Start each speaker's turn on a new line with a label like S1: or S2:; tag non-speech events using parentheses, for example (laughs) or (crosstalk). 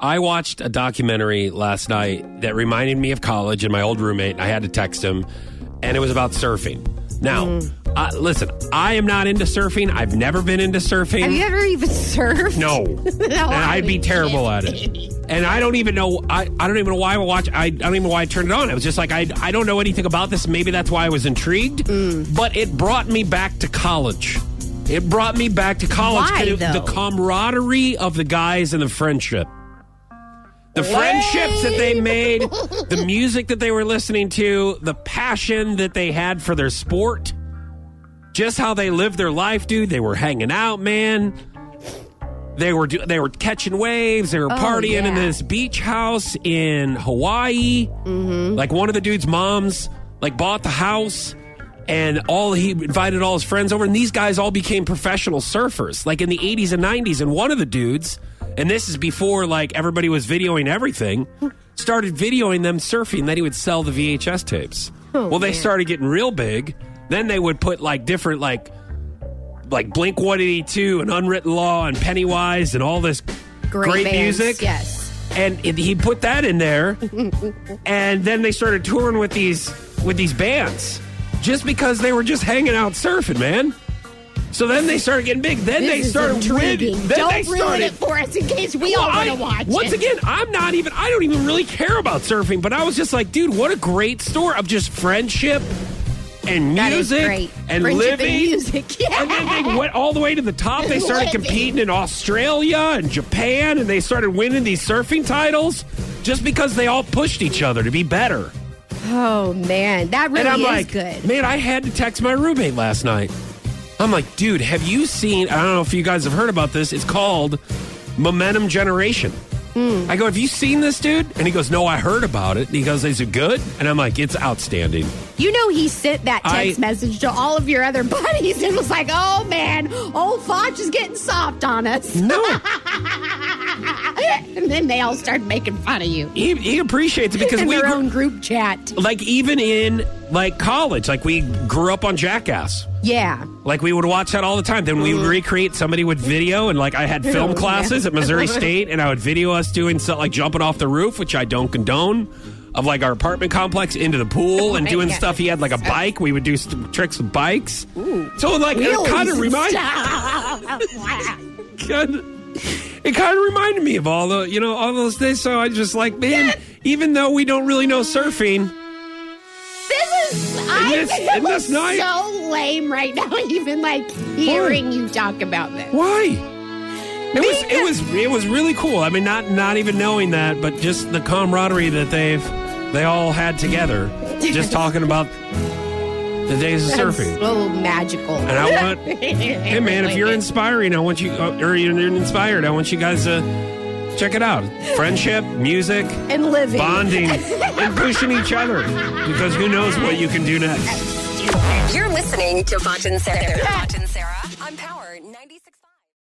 S1: I watched a documentary last night that reminded me of college and my old roommate. I had to text him, and it was about surfing. Now,
S2: Mm.
S1: uh, listen, I am not into surfing. I've never been into surfing.
S2: Have you ever even surfed?
S1: No. (laughs)
S2: No,
S1: and I'd be terrible at it. And I don't even know. I, I don't even know why I watch. I, I don't even know why I turned it on. It was just like I I don't know anything about this. Maybe that's why I was intrigued.
S2: Mm.
S1: But it brought me back to college. It brought me back to college.
S2: Why?
S1: The camaraderie of the guys and the friendship. The friendships that they made, the music that they were listening to, the passion that they had for their sport, just how they lived their life, dude. They were hanging out, man. They were do- they were catching waves. They were partying in
S2: Oh, yeah.
S1: this beach house in Hawaii.
S2: Mm-hmm.
S1: Like one of the dude's moms, like bought the house, and all he invited all his friends over, and these guys all became professional surfers, like in the '80s and '90s. And one of the dudes, and this is before like everybody was videoing everything, started videoing them surfing. Then he would sell the VHS tapes.
S2: Oh,
S1: well, they
S2: man.
S1: started getting real big. Then they would put like different like like Blink 182 and Unwritten Law and Pennywise and all this
S2: Great,
S1: great,
S2: bands,
S1: music.
S2: Yes.
S1: And it, he put that in there, (laughs) and then they started touring with these with these bands, just because they were just hanging out surfing, man. So then they started getting big. Then
S2: This
S1: they started winning. Then
S2: Don't
S1: they
S2: ruin it for us in case we
S1: Well,
S2: all want to watch
S1: Once
S2: it.
S1: again, I'm not even. I don't even really care about surfing, but I was just like, dude, what a great story of just friendship and music and
S2: Friendship
S1: living.
S2: and music. (laughs) Yeah.
S1: And then they went all the way to the top. They started competing in Australia and Japan, and they started winning these surfing titles just because they all pushed each other to be better.
S2: Oh man, that really
S1: and I'm
S2: is
S1: like,
S2: good.
S1: man, I had to text my roommate last night. I'm like, dude, have you seen? I don't know if you guys have heard about this. It's called Momentum Generation.
S2: Hmm.
S1: I go, have you seen this, dude? And he goes, no, I heard about it. And he goes, is it good? And I'm like, it's outstanding.
S2: You know, he sent that text
S1: I-
S2: message to all of your other (laughs) buddies and was like, "Oh man, old Foch is getting soft on us."
S1: No, (laughs)
S2: and then they all started making fun of you
S1: he, he appreciates it because
S2: in
S1: we
S2: their own group chat.
S1: like even in like college, like we grew up on Jackass.
S2: Yeah.
S1: Like we would watch that all the time. Then we would mm. recreate somebody with video, and like I had (laughs) film classes at Missouri State, and I would video us doing stuff like jumping off the roof, which I don't condone, of like our apartment complex into the pool (laughs) and doing stuff. He had like a bike. We would do st- tricks with bikes. So like it kind of
S2: stuff.
S1: It kind of reminded me of all the you know all those days. So I just like man, even though we don't really know surfing,
S2: This is I
S1: this- isn't this
S2: so lame right now. (laughs) Even like hearing you talk about this.
S1: Why? It was it was it was really cool. I mean, not not even knowing that, but just the camaraderie that they've they all had together, just talking about the days of
S2: That's
S1: surfing.
S2: so magical.
S1: And I want, (laughs) hey man, if you're inspiring, I want you, uh, or you're inspired, I want you guys to check it out. Friendship, music,
S2: and living,
S1: bonding, (laughs) and pushing each other, because who knows what you can do next.
S3: You're listening to Foch and Sarah. Foch and Sarah on Power